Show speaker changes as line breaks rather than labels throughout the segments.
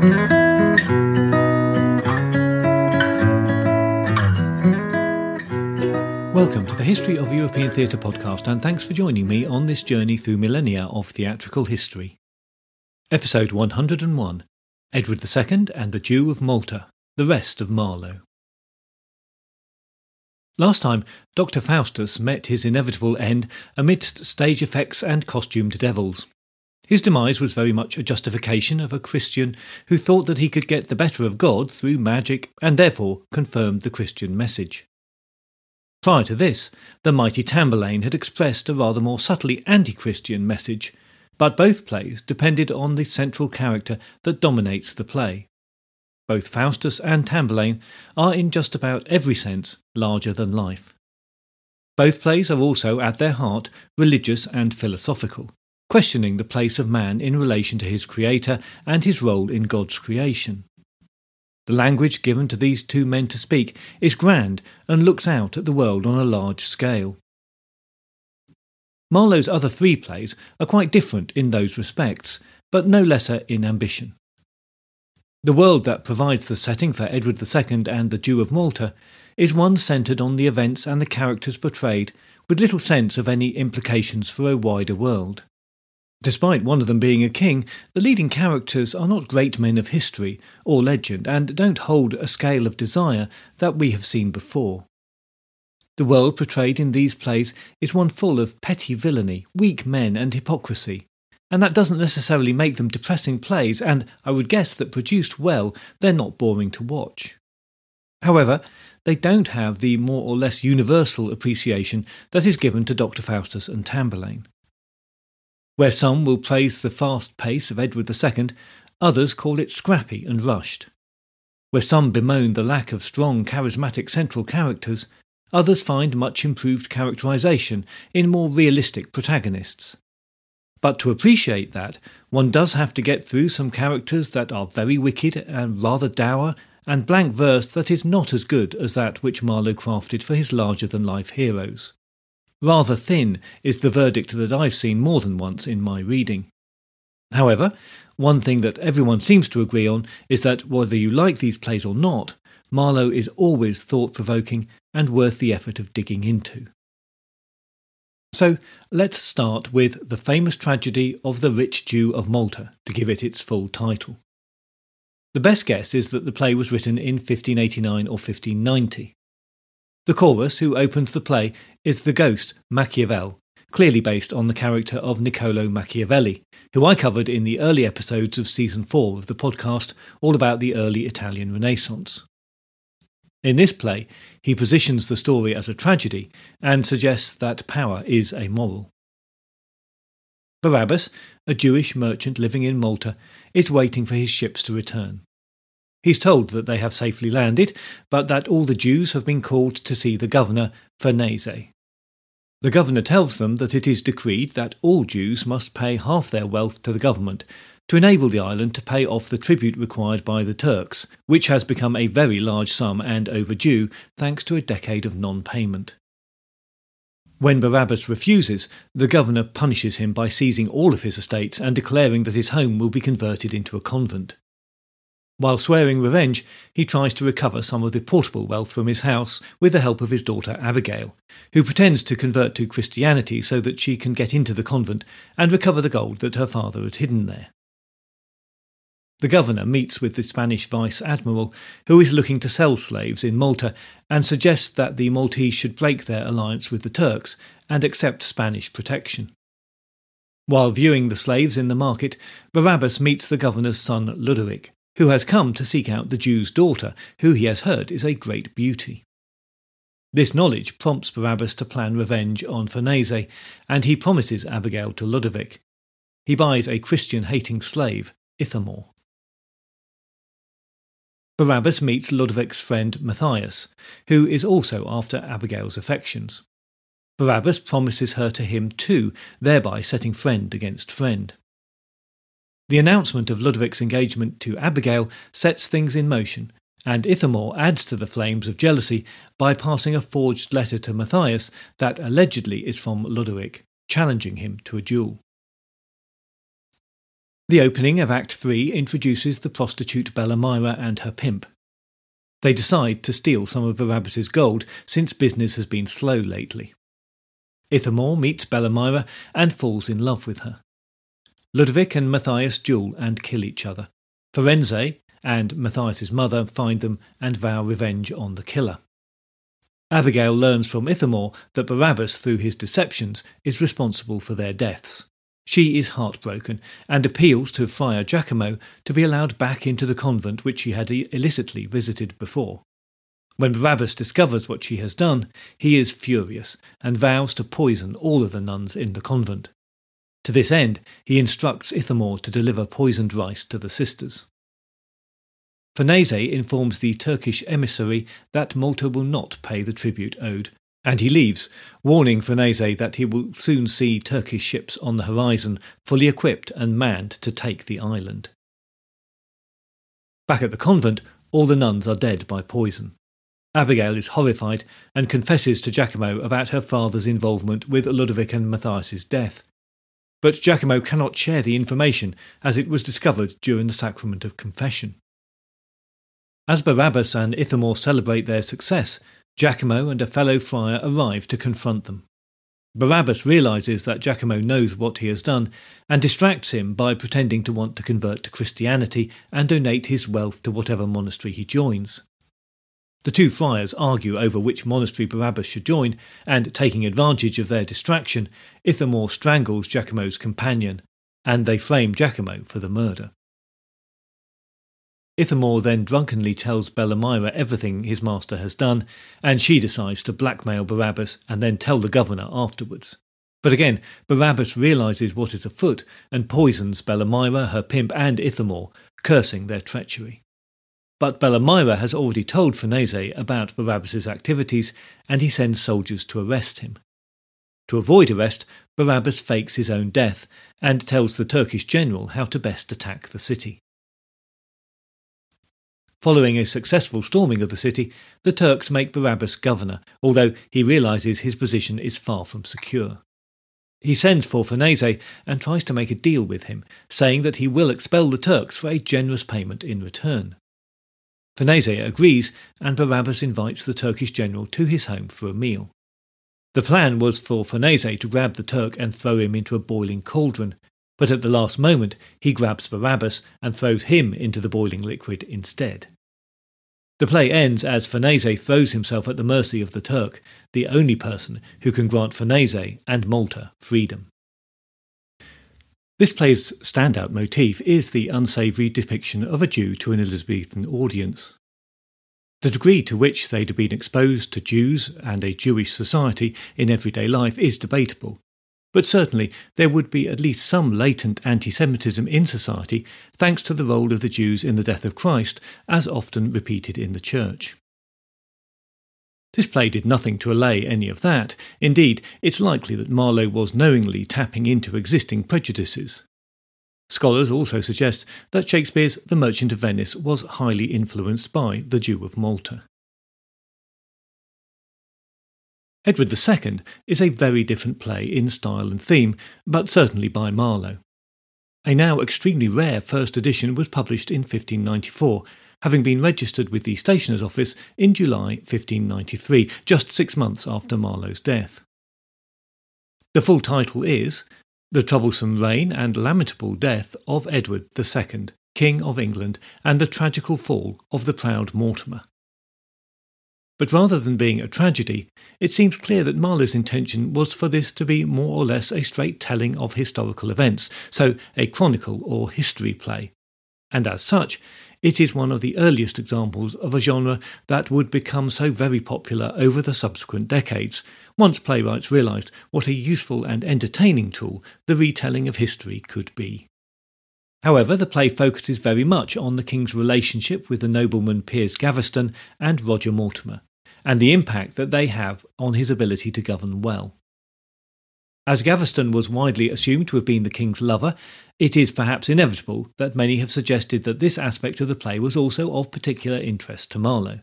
Welcome to the History of European Theatre podcast, and thanks for joining me on this journey through millennia of theatrical history. Episode 101 Edward II and the Jew of Malta, the rest of Marlowe. Last time, Dr. Faustus met his inevitable end amidst stage effects and costumed devils. His demise was very much a justification of a Christian who thought that he could get the better of God through magic and therefore confirmed the Christian message. Prior to this, the mighty Tamburlaine had expressed a rather more subtly anti Christian message, but both plays depended on the central character that dominates the play. Both Faustus and Tamburlaine are in just about every sense larger than life. Both plays are also, at their heart, religious and philosophical, questioning the place of man in relation to his Creator and his role in God's creation. The language given to these two men to speak is grand and looks out at the world on a large scale. Marlowe's other three plays are quite different in those respects, but no lesser in ambition. The world that provides the setting for Edward II and the Jew of Malta is one centred on the events and the characters portrayed, with little sense of any implications for a wider world. Despite one of them being a king, the leading characters are not great men of history or legend and don't hold a scale of desire that we have seen before. The world portrayed in these plays is one full of petty villainy, weak men, and hypocrisy. And that doesn't necessarily make them depressing plays, and I would guess that produced well, they're not boring to watch. However, they don't have the more or less universal appreciation that is given to Dr. Faustus and Tamburlaine. Where some will praise the fast pace of Edward II, others call it scrappy and rushed. Where some bemoan the lack of strong, charismatic central characters, others find much improved characterization in more realistic protagonists. But to appreciate that, one does have to get through some characters that are very wicked and rather dour, and blank verse that is not as good as that which Marlowe crafted for his larger than life heroes. Rather thin is the verdict that I've seen more than once in my reading. However, one thing that everyone seems to agree on is that whether you like these plays or not, Marlowe is always thought provoking and worth the effort of digging into. So let's start with the famous tragedy of the Rich Jew of Malta, to give it its full title. The best guess is that the play was written in 1589 or 1590. The chorus, who opens the play, is the ghost, Machiavel, clearly based on the character of Niccolo Machiavelli, who I covered in the early episodes of season 4 of the podcast, all about the early Italian Renaissance. In this play, he positions the story as a tragedy and suggests that power is amoral. Barabbas, a Jewish merchant living in Malta, is waiting for his ships to return. He's told that they have safely landed, but that all the Jews have been called to see the governor, Farnese. The governor tells them that it is decreed that all Jews must pay half their wealth to the government to enable the island to pay off the tribute required by the Turks, which has become a very large sum and overdue thanks to a decade of non payment. When Barabbas refuses, the governor punishes him by seizing all of his estates and declaring that his home will be converted into a convent. While swearing revenge, he tries to recover some of the portable wealth from his house with the help of his daughter Abigail, who pretends to convert to Christianity so that she can get into the convent and recover the gold that her father had hidden there. The governor meets with the Spanish vice admiral, who is looking to sell slaves in Malta, and suggests that the Maltese should break their alliance with the Turks and accept Spanish protection. While viewing the slaves in the market, Barabbas meets the governor's son Ludovic, who has come to seek out the Jew's daughter, who he has heard is a great beauty. This knowledge prompts Barabbas to plan revenge on Farnese, and he promises Abigail to Ludovic. He buys a Christian hating slave, Ithamore. Barabbas meets Ludovic's friend Matthias, who is also after Abigail's affections. Barabbas promises her to him too, thereby setting friend against friend. The announcement of Ludovic's engagement to Abigail sets things in motion, and Ithamore adds to the flames of jealousy by passing a forged letter to Matthias that allegedly is from Ludwig, challenging him to a duel. The opening of Act 3 introduces the prostitute Bellamira and her pimp. They decide to steal some of Barabbas's gold since business has been slow lately. Ithamore meets Bellamira and falls in love with her. Ludovic and Matthias duel and kill each other. Farnese and Matthias's mother find them and vow revenge on the killer. Abigail learns from Ithamore that Barabbas, through his deceptions, is responsible for their deaths. She is heartbroken and appeals to Friar Giacomo to be allowed back into the convent which she had illicitly visited before. When Barabbas discovers what she has done, he is furious and vows to poison all of the nuns in the convent. To this end, he instructs Ithamore to deliver poisoned rice to the sisters. Farnese informs the Turkish emissary that Malta will not pay the tribute owed, and he leaves, warning Farnese that he will soon see Turkish ships on the horizon, fully equipped and manned to take the island. Back at the convent, all the nuns are dead by poison. Abigail is horrified and confesses to Giacomo about her father's involvement with Ludovic and Matthias's death. But Giacomo cannot share the information as it was discovered during the sacrament of confession. As Barabbas and Ithamore celebrate their success, Giacomo and a fellow friar arrive to confront them. Barabbas realizes that Giacomo knows what he has done and distracts him by pretending to want to convert to Christianity and donate his wealth to whatever monastery he joins. The two friars argue over which monastery Barabbas should join, and taking advantage of their distraction, Ithamore strangles Giacomo's companion, and they frame Giacomo for the murder. Ithamore then drunkenly tells Bellamira everything his master has done, and she decides to blackmail Barabbas and then tell the governor afterwards. But again, Barabbas realizes what is afoot and poisons Bellamira, her pimp, and Ithamore, cursing their treachery. But Bellamira has already told Farnese about Barabbas's activities, and he sends soldiers to arrest him. To avoid arrest, Barabbas fakes his own death and tells the Turkish general how to best attack the city. Following a successful storming of the city, the Turks make Barabbas governor, although he realizes his position is far from secure. He sends for Farnese and tries to make a deal with him, saying that he will expel the Turks for a generous payment in return. Farnese agrees, and Barabbas invites the Turkish general to his home for a meal. The plan was for Farnese to grab the Turk and throw him into a boiling cauldron, but at the last moment he grabs Barabbas and throws him into the boiling liquid instead. The play ends as Farnese throws himself at the mercy of the Turk, the only person who can grant Farnese and Malta freedom. This play's standout motif is the unsavoury depiction of a Jew to an Elizabethan audience. The degree to which they'd been exposed to Jews and a Jewish society in everyday life is debatable, but certainly there would be at least some latent anti Semitism in society thanks to the role of the Jews in the death of Christ, as often repeated in the Church. This play did nothing to allay any of that. Indeed, it's likely that Marlowe was knowingly tapping into existing prejudices. Scholars also suggest that Shakespeare's The Merchant of Venice was highly influenced by The Jew of Malta. Edward II is a very different play in style and theme, but certainly by Marlowe. A now extremely rare first edition was published in 1594, having been registered with the Stationer's Office in July 1593, just six months after Marlowe's death. The full title is The Troublesome Reign and Lamentable Death of Edward II, King of England, and the Tragical Fall of the Proud Mortimer. But rather than being a tragedy, it seems clear that Marlowe's intention was for this to be more or less a straight telling of historical events, so a chronicle or history play. And as such, it is one of the earliest examples of a genre that would become so very popular over the subsequent decades, once playwrights realised what a useful and entertaining tool the retelling of history could be. However, the play focuses very much on the king's relationship with the nobleman Piers Gaveston and Roger Mortimer, and the impact that they have on his ability to govern well. As Gaveston was widely assumed to have been the king's lover, it is perhaps inevitable that many have suggested that this aspect of the play was also of particular interest to Marlowe.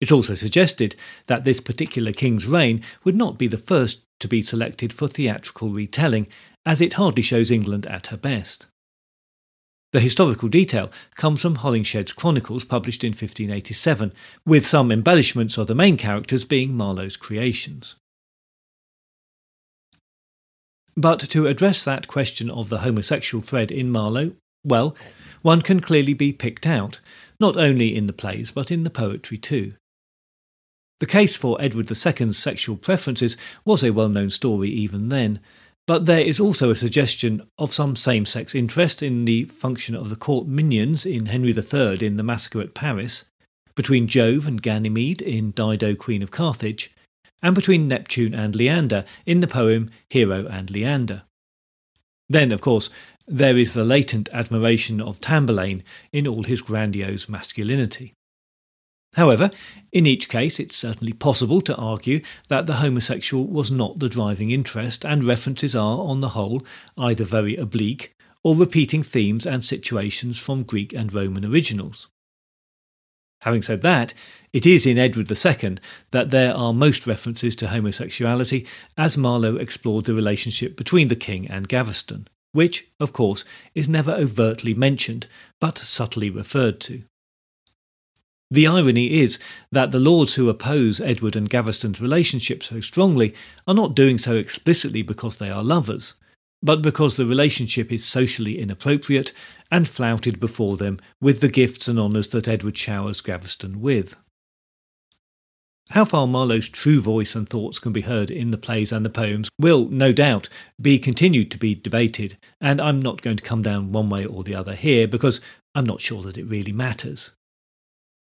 It's also suggested that this particular king's reign would not be the first to be selected for theatrical retelling, as it hardly shows England at her best. The historical detail comes from Holinshed's Chronicles published in 1587, with some embellishments of the main characters being Marlowe's creations. But to address that question of the homosexual thread in Marlowe, well, one can clearly be picked out, not only in the plays but in the poetry too. The case for Edward II's sexual preferences was a well known story even then, but there is also a suggestion of some same sex interest in the function of the court minions in Henry III in The Massacre at Paris, between Jove and Ganymede in Dido, Queen of Carthage, and between Neptune and Leander in the poem Hero and Leander. Then, of course, there is the latent admiration of Tamburlaine in all his grandiose masculinity. However, in each case, it's certainly possible to argue that the homosexual was not the driving interest, and references are, on the whole, either very oblique or repeating themes and situations from Greek and Roman originals. Having said that, it is in Edward II that there are most references to homosexuality, as Marlowe explored the relationship between the king and Gaveston, which, of course, is never overtly mentioned, but subtly referred to. The irony is that the lords who oppose Edward and Gaveston's relationship so strongly are not doing so explicitly because they are lovers, but because the relationship is socially inappropriate and flouted before them with the gifts and honours that Edward showers Gaveston with. How far Marlowe's true voice and thoughts can be heard in the plays and the poems will, no doubt, be continued to be debated, and I'm not going to come down one way or the other here because I'm not sure that it really matters.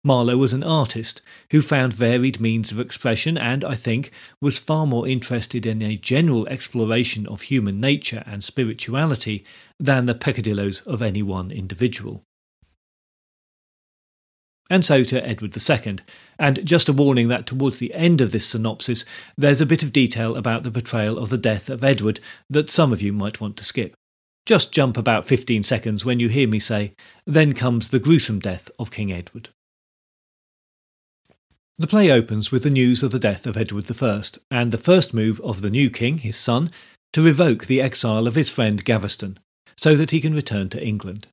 Marlowe was an artist who found varied means of expression and, I think, was far more interested in a general exploration of human nature and spirituality than the peccadilloes of any one individual. And so to Edward II. And just a warning that towards the end of this synopsis, there's a bit of detail about the portrayal of the death of Edward that some of you might want to skip. Just jump about 15 seconds when you hear me say, Then comes the gruesome death of King Edward. The play opens with the news of the death of Edward I and the first move of the new king, his son, to revoke the exile of his friend Gaveston, so that he can return to England.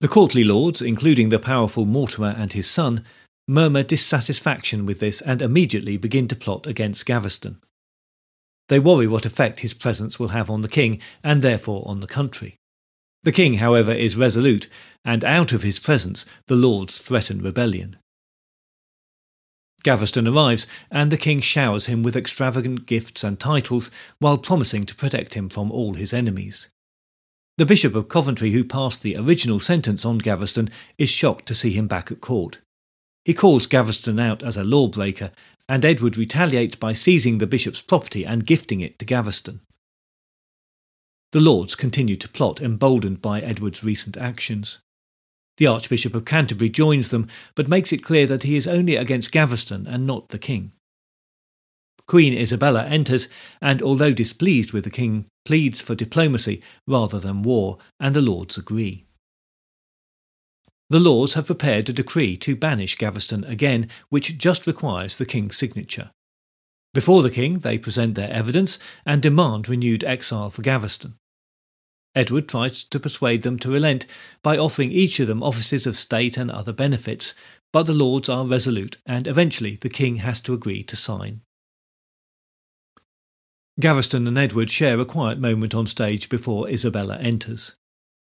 The courtly lords, including the powerful Mortimer and his son, murmur dissatisfaction with this and immediately begin to plot against Gaveston. They worry what effect his presence will have on the king and therefore on the country. The king, however, is resolute, and out of his presence the lords threaten rebellion. Gaveston arrives, and the king showers him with extravagant gifts and titles while promising to protect him from all his enemies. The Bishop of Coventry, who passed the original sentence on Gaveston, is shocked to see him back at court. He calls Gaveston out as a lawbreaker, and Edward retaliates by seizing the bishop's property and gifting it to Gaveston. The lords continue to plot, emboldened by Edward's recent actions. The Archbishop of Canterbury joins them, but makes it clear that he is only against Gaveston and not the king. Queen Isabella enters, and although displeased with the king, pleads for diplomacy rather than war, and the lords agree. The lords have prepared a decree to banish Gaveston again, which just requires the king's signature. Before the king, they present their evidence and demand renewed exile for Gaveston. Edward tries to persuade them to relent by offering each of them offices of state and other benefits, but the lords are resolute, and eventually the king has to agree to sign. Gaveston and Edward share a quiet moment on stage before Isabella enters.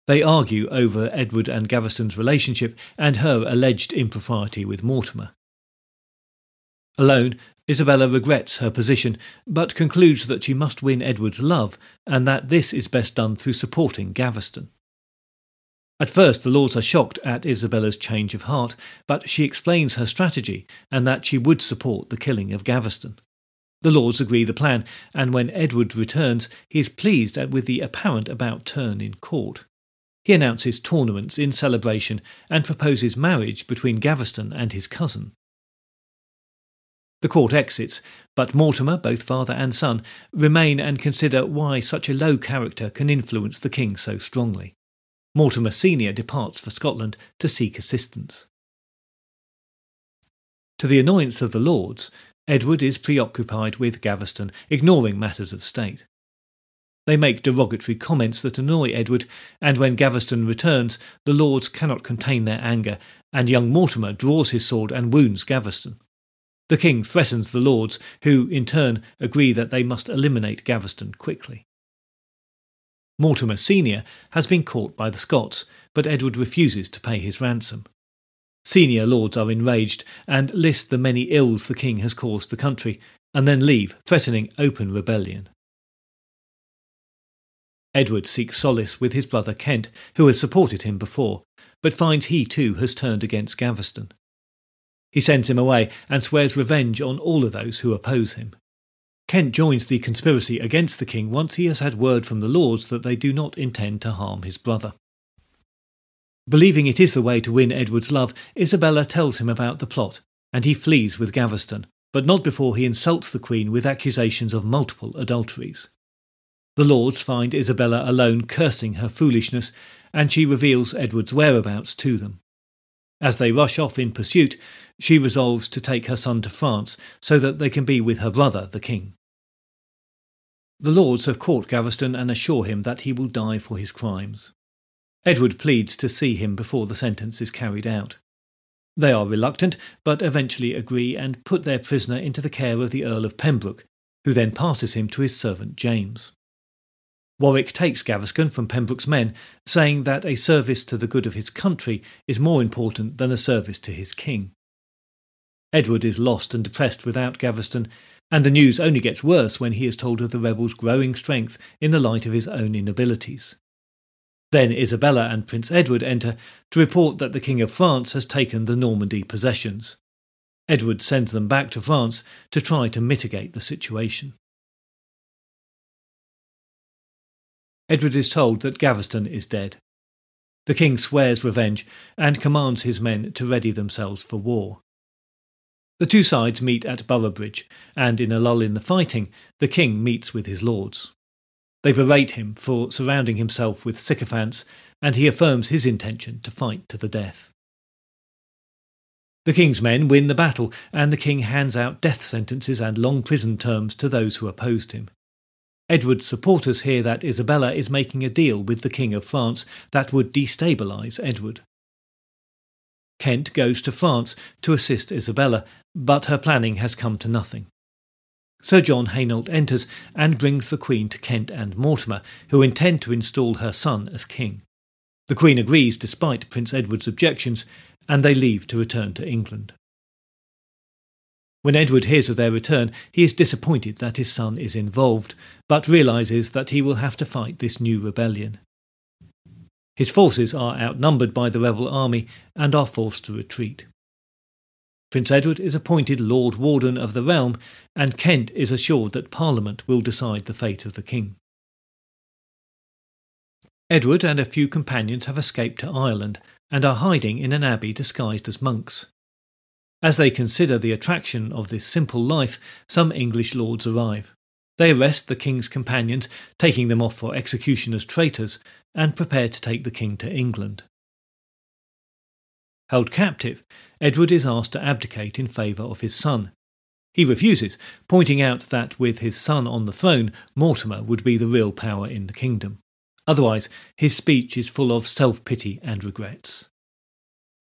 They argue over Edward and Gaveston's relationship and her alleged impropriety with Mortimer. Alone, Isabella regrets her position, but concludes that she must win Edward's love, and that this is best done through supporting Gaveston. At first, the lords are shocked at Isabella's change of heart, but she explains her strategy and that she would support the killing of Gaveston. The lords agree the plan, and when Edward returns, he is pleased with the apparent about turn in court. He announces tournaments in celebration and proposes marriage between Gaveston and his cousin. The court exits, but Mortimer, both father and son, remain and consider why such a low character can influence the king so strongly. Mortimer Sr. departs for Scotland to seek assistance. To the annoyance of the lords, Edward is preoccupied with Gaveston, ignoring matters of state. They make derogatory comments that annoy Edward, and when Gaveston returns, the lords cannot contain their anger, and young Mortimer draws his sword and wounds Gaveston. The king threatens the lords, who in turn agree that they must eliminate Gaveston quickly. Mortimer Senior has been caught by the Scots, but Edward refuses to pay his ransom. Senior lords are enraged and list the many ills the king has caused the country, and then leave, threatening open rebellion. Edward seeks solace with his brother Kent, who has supported him before, but finds he too has turned against Gaveston. He sends him away and swears revenge on all of those who oppose him. Kent joins the conspiracy against the king once he has had word from the lords that they do not intend to harm his brother. Believing it is the way to win Edward's love, Isabella tells him about the plot, and he flees with Gaveston, but not before he insults the queen with accusations of multiple adulteries. The lords find Isabella alone cursing her foolishness, and she reveals Edward's whereabouts to them. As they rush off in pursuit, she resolves to take her son to France so that they can be with her brother, the king. The lords have caught Gaveston and assure him that he will die for his crimes. Edward pleads to see him before the sentence is carried out. They are reluctant, but eventually agree and put their prisoner into the care of the Earl of Pembroke, who then passes him to his servant James. Warwick takes Gaveston from Pembroke's men, saying that a service to the good of his country is more important than a service to his king. Edward is lost and depressed without Gaveston, and the news only gets worse when he is told of the rebels' growing strength in the light of his own inabilities. Then Isabella and Prince Edward enter to report that the King of France has taken the Normandy possessions. Edward sends them back to France to try to mitigate the situation. Edward is told that Gaveston is dead. The king swears revenge and commands his men to ready themselves for war. The two sides meet at Boroughbridge, and in a lull in the fighting, the king meets with his lords. They berate him for surrounding himself with sycophants, and he affirms his intention to fight to the death. The king's men win the battle, and the king hands out death sentences and long prison terms to those who opposed him. Edward's supporters hear that Isabella is making a deal with the King of France that would destabilise Edward. Kent goes to France to assist Isabella, but her planning has come to nothing. Sir John Hainault enters and brings the Queen to Kent and Mortimer, who intend to install her son as king. The Queen agrees despite Prince Edward's objections, and they leave to return to England. When Edward hears of their return, he is disappointed that his son is involved, but realizes that he will have to fight this new rebellion. His forces are outnumbered by the rebel army and are forced to retreat. Prince Edward is appointed Lord Warden of the realm, and Kent is assured that Parliament will decide the fate of the king. Edward and a few companions have escaped to Ireland and are hiding in an abbey disguised as monks. As they consider the attraction of this simple life, some English lords arrive. They arrest the king's companions, taking them off for execution as traitors, and prepare to take the king to England. Held captive, Edward is asked to abdicate in favour of his son. He refuses, pointing out that with his son on the throne, Mortimer would be the real power in the kingdom. Otherwise, his speech is full of self pity and regrets.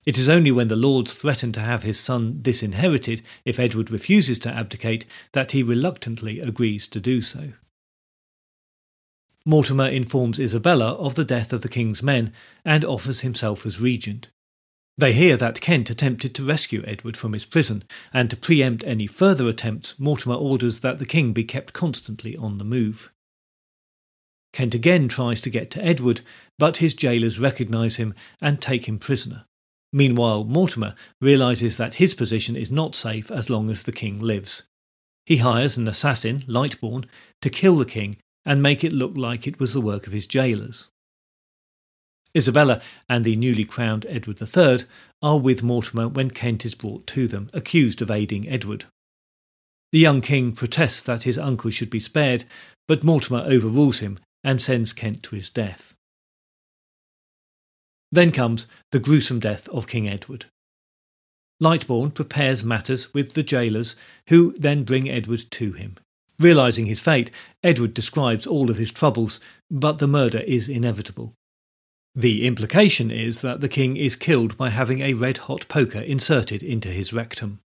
It is only when the lords threaten to have his son disinherited if Edward refuses to abdicate that he reluctantly agrees to do so. Mortimer informs Isabella of the death of the king's men and offers himself as regent. They hear that Kent attempted to rescue Edward from his prison, and to preempt any further attempts, Mortimer orders that the king be kept constantly on the move. Kent again tries to get to Edward, but his jailers recognise him and take him prisoner. Meanwhile, Mortimer realizes that his position is not safe as long as the king lives. He hires an assassin, Lightbourne, to kill the king and make it look like it was the work of his jailers. Isabella and the newly crowned Edward III are with Mortimer when Kent is brought to them, accused of aiding Edward. The young king protests that his uncle should be spared, but Mortimer overrules him and sends Kent to his death. Then comes the gruesome death of King Edward. Lightbourne prepares matters with the jailers, who then bring Edward to him. Realizing his fate, Edward describes all of his troubles, but the murder is inevitable. The implication is that the king is killed by having a red hot poker inserted into his rectum.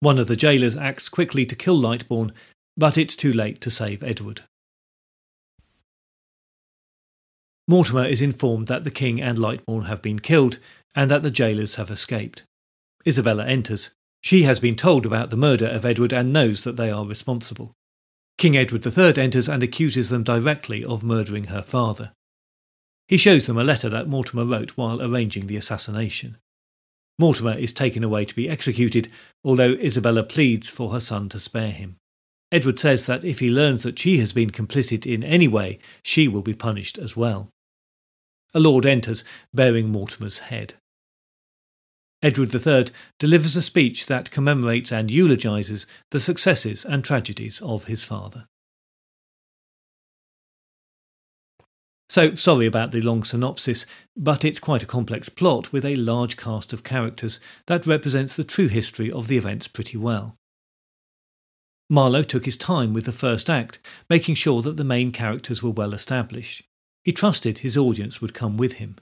One of the jailers acts quickly to kill Lightbourne, but it's too late to save Edward. Mortimer is informed that the king and Lightbourne have been killed and that the jailers have escaped. Isabella enters. She has been told about the murder of Edward and knows that they are responsible. King Edward III enters and accuses them directly of murdering her father. He shows them a letter that Mortimer wrote while arranging the assassination. Mortimer is taken away to be executed, although Isabella pleads for her son to spare him. Edward says that if he learns that she has been complicit in any way, she will be punished as well. A lord enters, bearing Mortimer's head. Edward III delivers a speech that commemorates and eulogises the successes and tragedies of his father. So, sorry about the long synopsis, but it's quite a complex plot with a large cast of characters that represents the true history of the events pretty well. Marlowe took his time with the first act, making sure that the main characters were well established. He trusted his audience would come with him.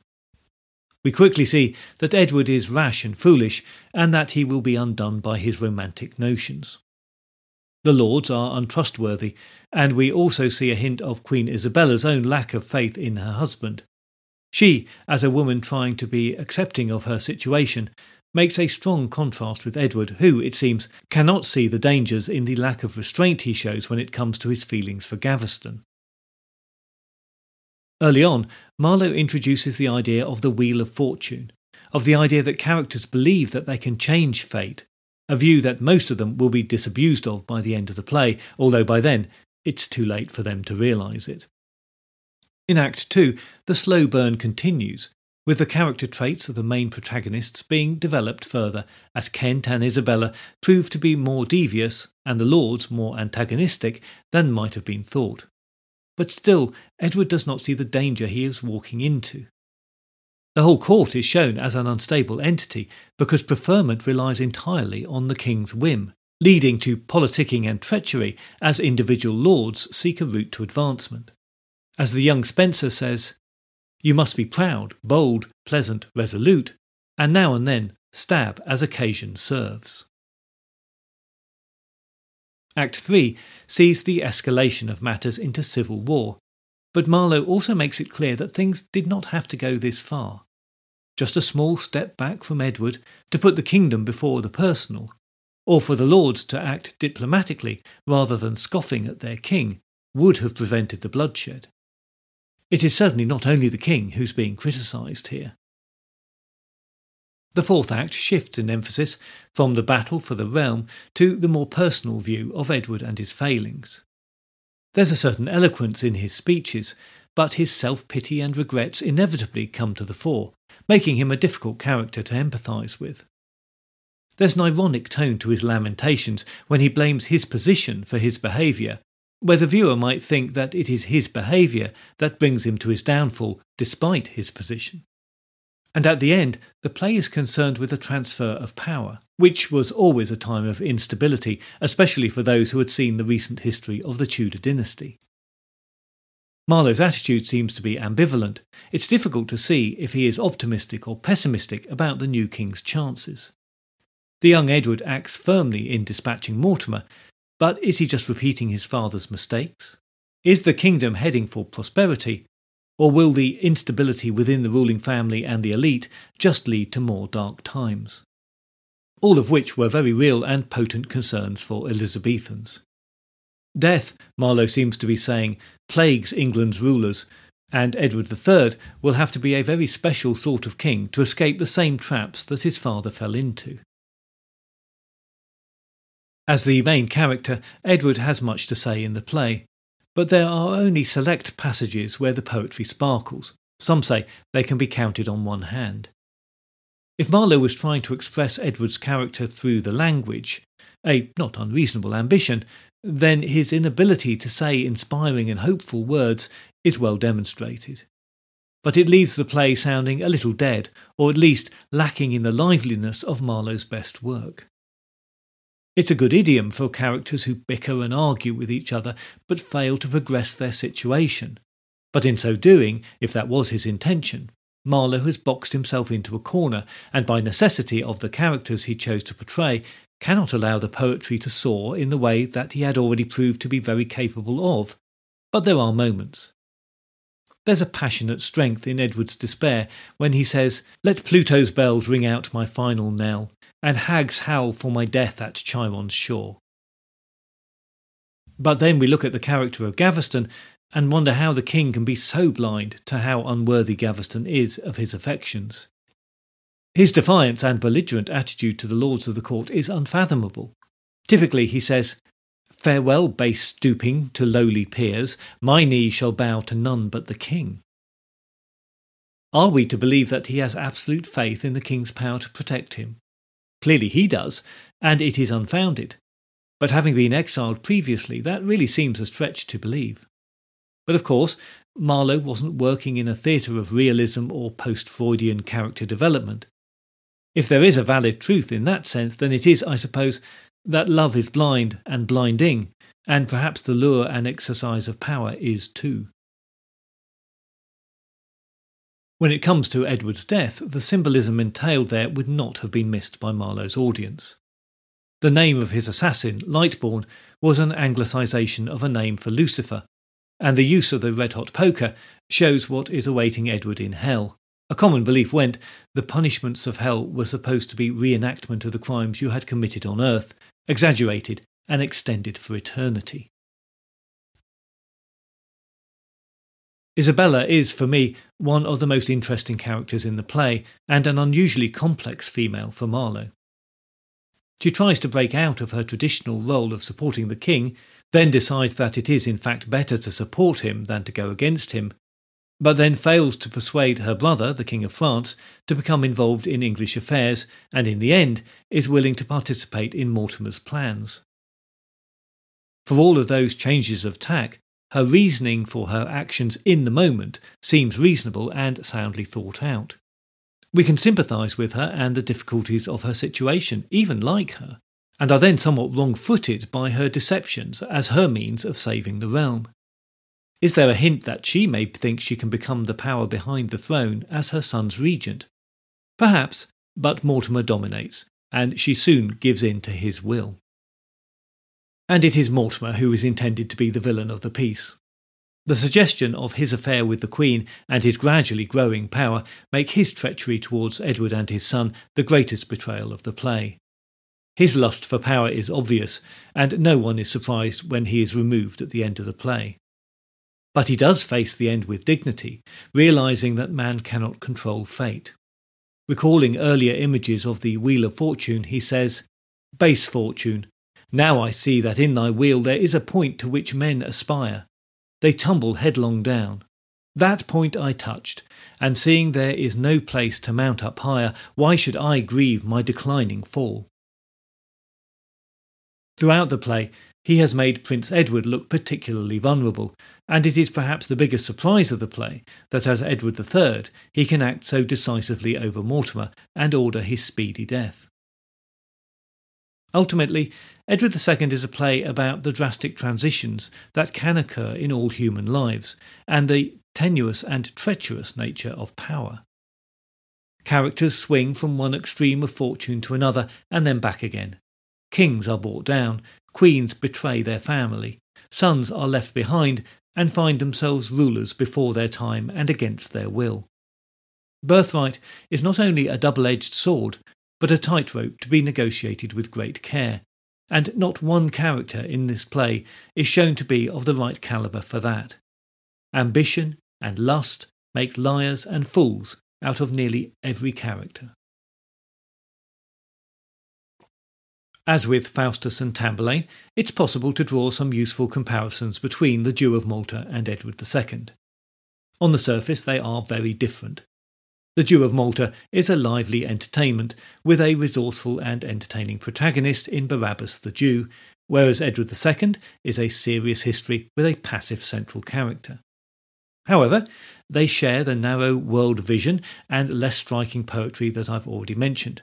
We quickly see that Edward is rash and foolish, and that he will be undone by his romantic notions. The lords are untrustworthy, and we also see a hint of Queen Isabella's own lack of faith in her husband. She, as a woman trying to be accepting of her situation, makes a strong contrast with Edward, who, it seems, cannot see the dangers in the lack of restraint he shows when it comes to his feelings for Gaveston. Early on, Marlowe introduces the idea of the Wheel of Fortune, of the idea that characters believe that they can change fate, a view that most of them will be disabused of by the end of the play, although by then it's too late for them to realise it. In Act 2, the slow burn continues, with the character traits of the main protagonists being developed further as Kent and Isabella prove to be more devious and the Lords more antagonistic than might have been thought. But still, Edward does not see the danger he is walking into. The whole court is shown as an unstable entity because preferment relies entirely on the king's whim, leading to politicking and treachery as individual lords seek a route to advancement. As the young Spencer says, you must be proud, bold, pleasant, resolute, and now and then stab as occasion serves. Act 3 sees the escalation of matters into civil war, but Marlowe also makes it clear that things did not have to go this far. Just a small step back from Edward to put the kingdom before the personal, or for the lords to act diplomatically rather than scoffing at their king, would have prevented the bloodshed. It is certainly not only the king who's being criticised here. The fourth act shifts in emphasis from the battle for the realm to the more personal view of Edward and his failings. There's a certain eloquence in his speeches, but his self pity and regrets inevitably come to the fore, making him a difficult character to empathise with. There's an ironic tone to his lamentations when he blames his position for his behaviour, where the viewer might think that it is his behaviour that brings him to his downfall despite his position. And at the end, the play is concerned with the transfer of power, which was always a time of instability, especially for those who had seen the recent history of the Tudor dynasty. Marlowe's attitude seems to be ambivalent. It's difficult to see if he is optimistic or pessimistic about the new king's chances. The young Edward acts firmly in dispatching Mortimer, but is he just repeating his father's mistakes? Is the kingdom heading for prosperity, or will the instability within the ruling family and the elite just lead to more dark times? All of which were very real and potent concerns for Elizabethans. Death, Marlowe seems to be saying, plagues England's rulers, and Edward III will have to be a very special sort of king to escape the same traps that his father fell into. As the main character, Edward has much to say in the play, but there are only select passages where the poetry sparkles. Some say they can be counted on one hand. If Marlowe was trying to express Edward's character through the language, a not unreasonable ambition, then his inability to say inspiring and hopeful words is well demonstrated. But it leaves the play sounding a little dead, or at least lacking in the liveliness of Marlowe's best work. It's a good idiom for characters who bicker and argue with each other but fail to progress their situation. But in so doing, if that was his intention, Marlowe has boxed himself into a corner, and by necessity of the characters he chose to portray, cannot allow the poetry to soar in the way that he had already proved to be very capable of. But there are moments. There's a passionate strength in Edward's despair when he says, Let Pluto's bells ring out my final knell, and hags howl for my death at Charon's shore. But then we look at the character of Gaveston and wonder how the king can be so blind to how unworthy Gaveston is of his affections. His defiance and belligerent attitude to the lords of the court is unfathomable. Typically, he says, Farewell, base stooping to lowly peers, my knee shall bow to none but the king. Are we to believe that he has absolute faith in the king's power to protect him? Clearly he does, and it is unfounded. But having been exiled previously, that really seems a stretch to believe. But of course, Marlowe wasn't working in a theatre of realism or post Freudian character development. If there is a valid truth in that sense, then it is, I suppose, that love is blind and blinding, and perhaps the lure and exercise of power is too. When it comes to Edward's death, the symbolism entailed there would not have been missed by Marlowe's audience. The name of his assassin, Lightborn, was an anglicisation of a name for Lucifer, and the use of the red hot poker shows what is awaiting Edward in hell. A common belief went the punishments of hell were supposed to be reenactment of the crimes you had committed on earth, exaggerated and extended for eternity. Isabella is, for me, one of the most interesting characters in the play, and an unusually complex female for Marlowe. She tries to break out of her traditional role of supporting the king, then decides that it is in fact better to support him than to go against him, but then fails to persuade her brother, the King of France, to become involved in English affairs, and in the end is willing to participate in Mortimer's plans. For all of those changes of tack, her reasoning for her actions in the moment seems reasonable and soundly thought out. We can sympathise with her and the difficulties of her situation, even like her, and are then somewhat wrong footed by her deceptions as her means of saving the realm. Is there a hint that she may think she can become the power behind the throne as her son's regent? Perhaps, but Mortimer dominates, and she soon gives in to his will. And it is Mortimer who is intended to be the villain of the piece. The suggestion of his affair with the Queen and his gradually growing power make his treachery towards Edward and his son the greatest betrayal of the play. His lust for power is obvious, and no one is surprised when he is removed at the end of the play. But he does face the end with dignity, realizing that man cannot control fate. Recalling earlier images of the Wheel of Fortune, he says, Base fortune, now I see that in thy wheel there is a point to which men aspire. They tumble headlong down. That point I touched, and seeing there is no place to mount up higher, why should I grieve my declining fall? Throughout the play, he has made Prince Edward look particularly vulnerable, and it is perhaps the biggest surprise of the play that as Edward III he can act so decisively over Mortimer and order his speedy death. Ultimately, Edward II is a play about the drastic transitions that can occur in all human lives and the tenuous and treacherous nature of power. Characters swing from one extreme of fortune to another and then back again. Kings are brought down, Queens betray their family. Sons are left behind and find themselves rulers before their time and against their will. Birthright is not only a double edged sword, but a tightrope to be negotiated with great care, and not one character in this play is shown to be of the right calibre for that. Ambition and lust make liars and fools out of nearly every character. As with Faustus and Tamburlaine, it's possible to draw some useful comparisons between the Jew of Malta and Edward II. On the surface, they are very different. The Jew of Malta is a lively entertainment with a resourceful and entertaining protagonist in Barabbas the Jew, whereas Edward II is a serious history with a passive central character. However, they share the narrow world vision and less striking poetry that I've already mentioned.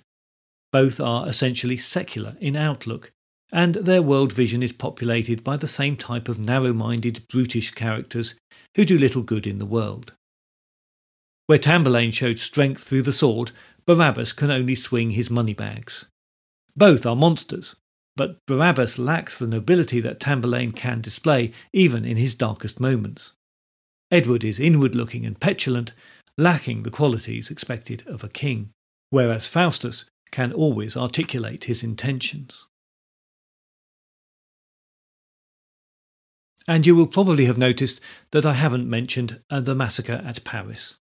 Both are essentially secular in outlook, and their world vision is populated by the same type of narrow minded, brutish characters who do little good in the world. Where Tamburlaine showed strength through the sword, Barabbas can only swing his money bags. Both are monsters, but Barabbas lacks the nobility that Tamburlaine can display even in his darkest moments. Edward is inward looking and petulant, lacking the qualities expected of a king, whereas Faustus can always articulate his intentions. And you will probably have noticed that I haven't mentioned uh, the massacre at Paris.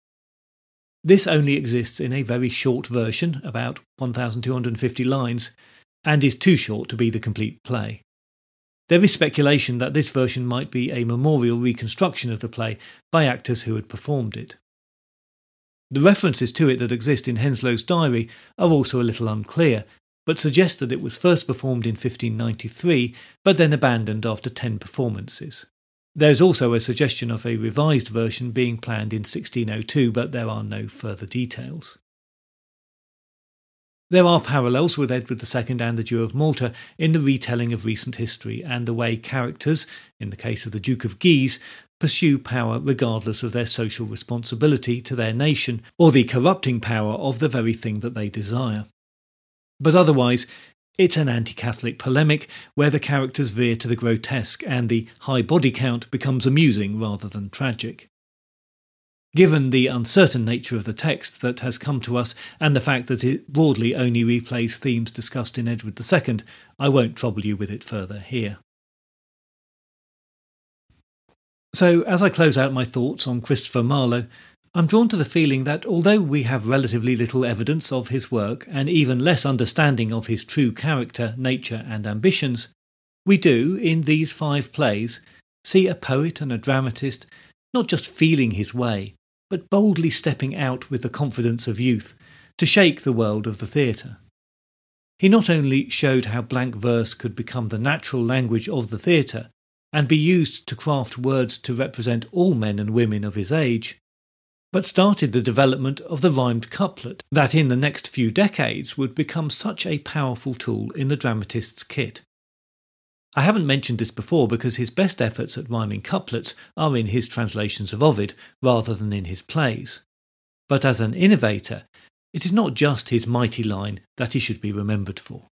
This only exists in a very short version, about 1,250 lines, and is too short to be the complete play. There is speculation that this version might be a memorial reconstruction of the play by actors who had performed it. The references to it that exist in Henslowe's diary are also a little unclear, but suggest that it was first performed in 1593 but then abandoned after 10 performances. There's also a suggestion of a revised version being planned in 1602, but there are no further details. There are parallels with Edward II and the Jew of Malta in the retelling of recent history and the way characters, in the case of the Duke of Guise, pursue power regardless of their social responsibility to their nation or the corrupting power of the very thing that they desire. But otherwise, it's an anti Catholic polemic where the characters veer to the grotesque and the high body count becomes amusing rather than tragic. Given the uncertain nature of the text that has come to us and the fact that it broadly only replays themes discussed in Edward II, I won't trouble you with it further here. So, as I close out my thoughts on Christopher Marlowe, I'm drawn to the feeling that although we have relatively little evidence of his work and even less understanding of his true character, nature, and ambitions, we do, in these five plays, see a poet and a dramatist not just feeling his way, but boldly stepping out with the confidence of youth to shake the world of the theatre. He not only showed how blank verse could become the natural language of the theatre and be used to craft words to represent all men and women of his age, but started the development of the rhymed couplet that in the next few decades would become such a powerful tool in the dramatist's kit. I haven't mentioned this before because his best efforts at rhyming couplets are in his translations of Ovid rather than in his plays. But as an innovator, it is not just his mighty line that he should be remembered for.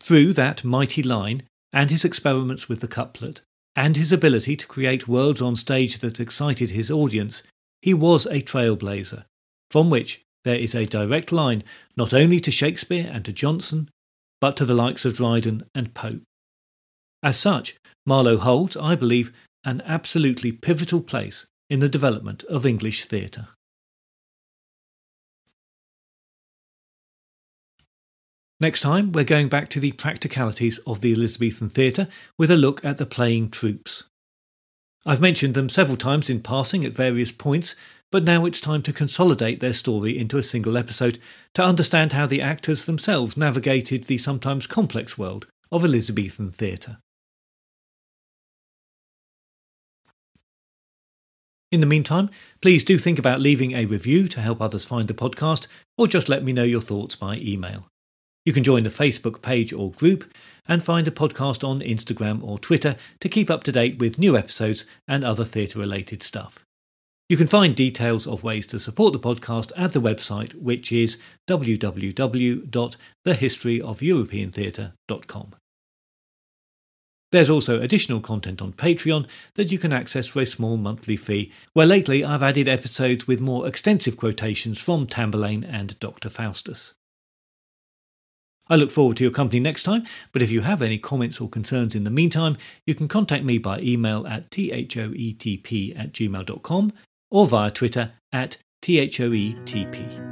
Through that mighty line, and his experiments with the couplet, and his ability to create worlds on stage that excited his audience, he was a trailblazer, from which there is a direct line not only to Shakespeare and to Jonson, but to the likes of Dryden and Pope. As such, Marlowe holds, I believe, an absolutely pivotal place in the development of English theatre. Next time, we're going back to the practicalities of the Elizabethan theatre with a look at the playing troupes. I've mentioned them several times in passing at various points, but now it's time to consolidate their story into a single episode to understand how the actors themselves navigated the sometimes complex world of Elizabethan theatre. In the meantime, please do think about leaving a review to help others find the podcast, or just let me know your thoughts by email. You can join the Facebook page or group and find the podcast on Instagram or Twitter to keep up to date with new episodes and other theatre related stuff. You can find details of ways to support the podcast at the website, which is www.thehistoryofeuropeantheatre.com. There's also additional content on Patreon that you can access for a small monthly fee, where lately I've added episodes with more extensive quotations from Tamburlaine and Dr. Faustus. I look forward to your company next time, but if you have any comments or concerns in the meantime, you can contact me by email at thoetp at gmail.com or via Twitter at thoetp.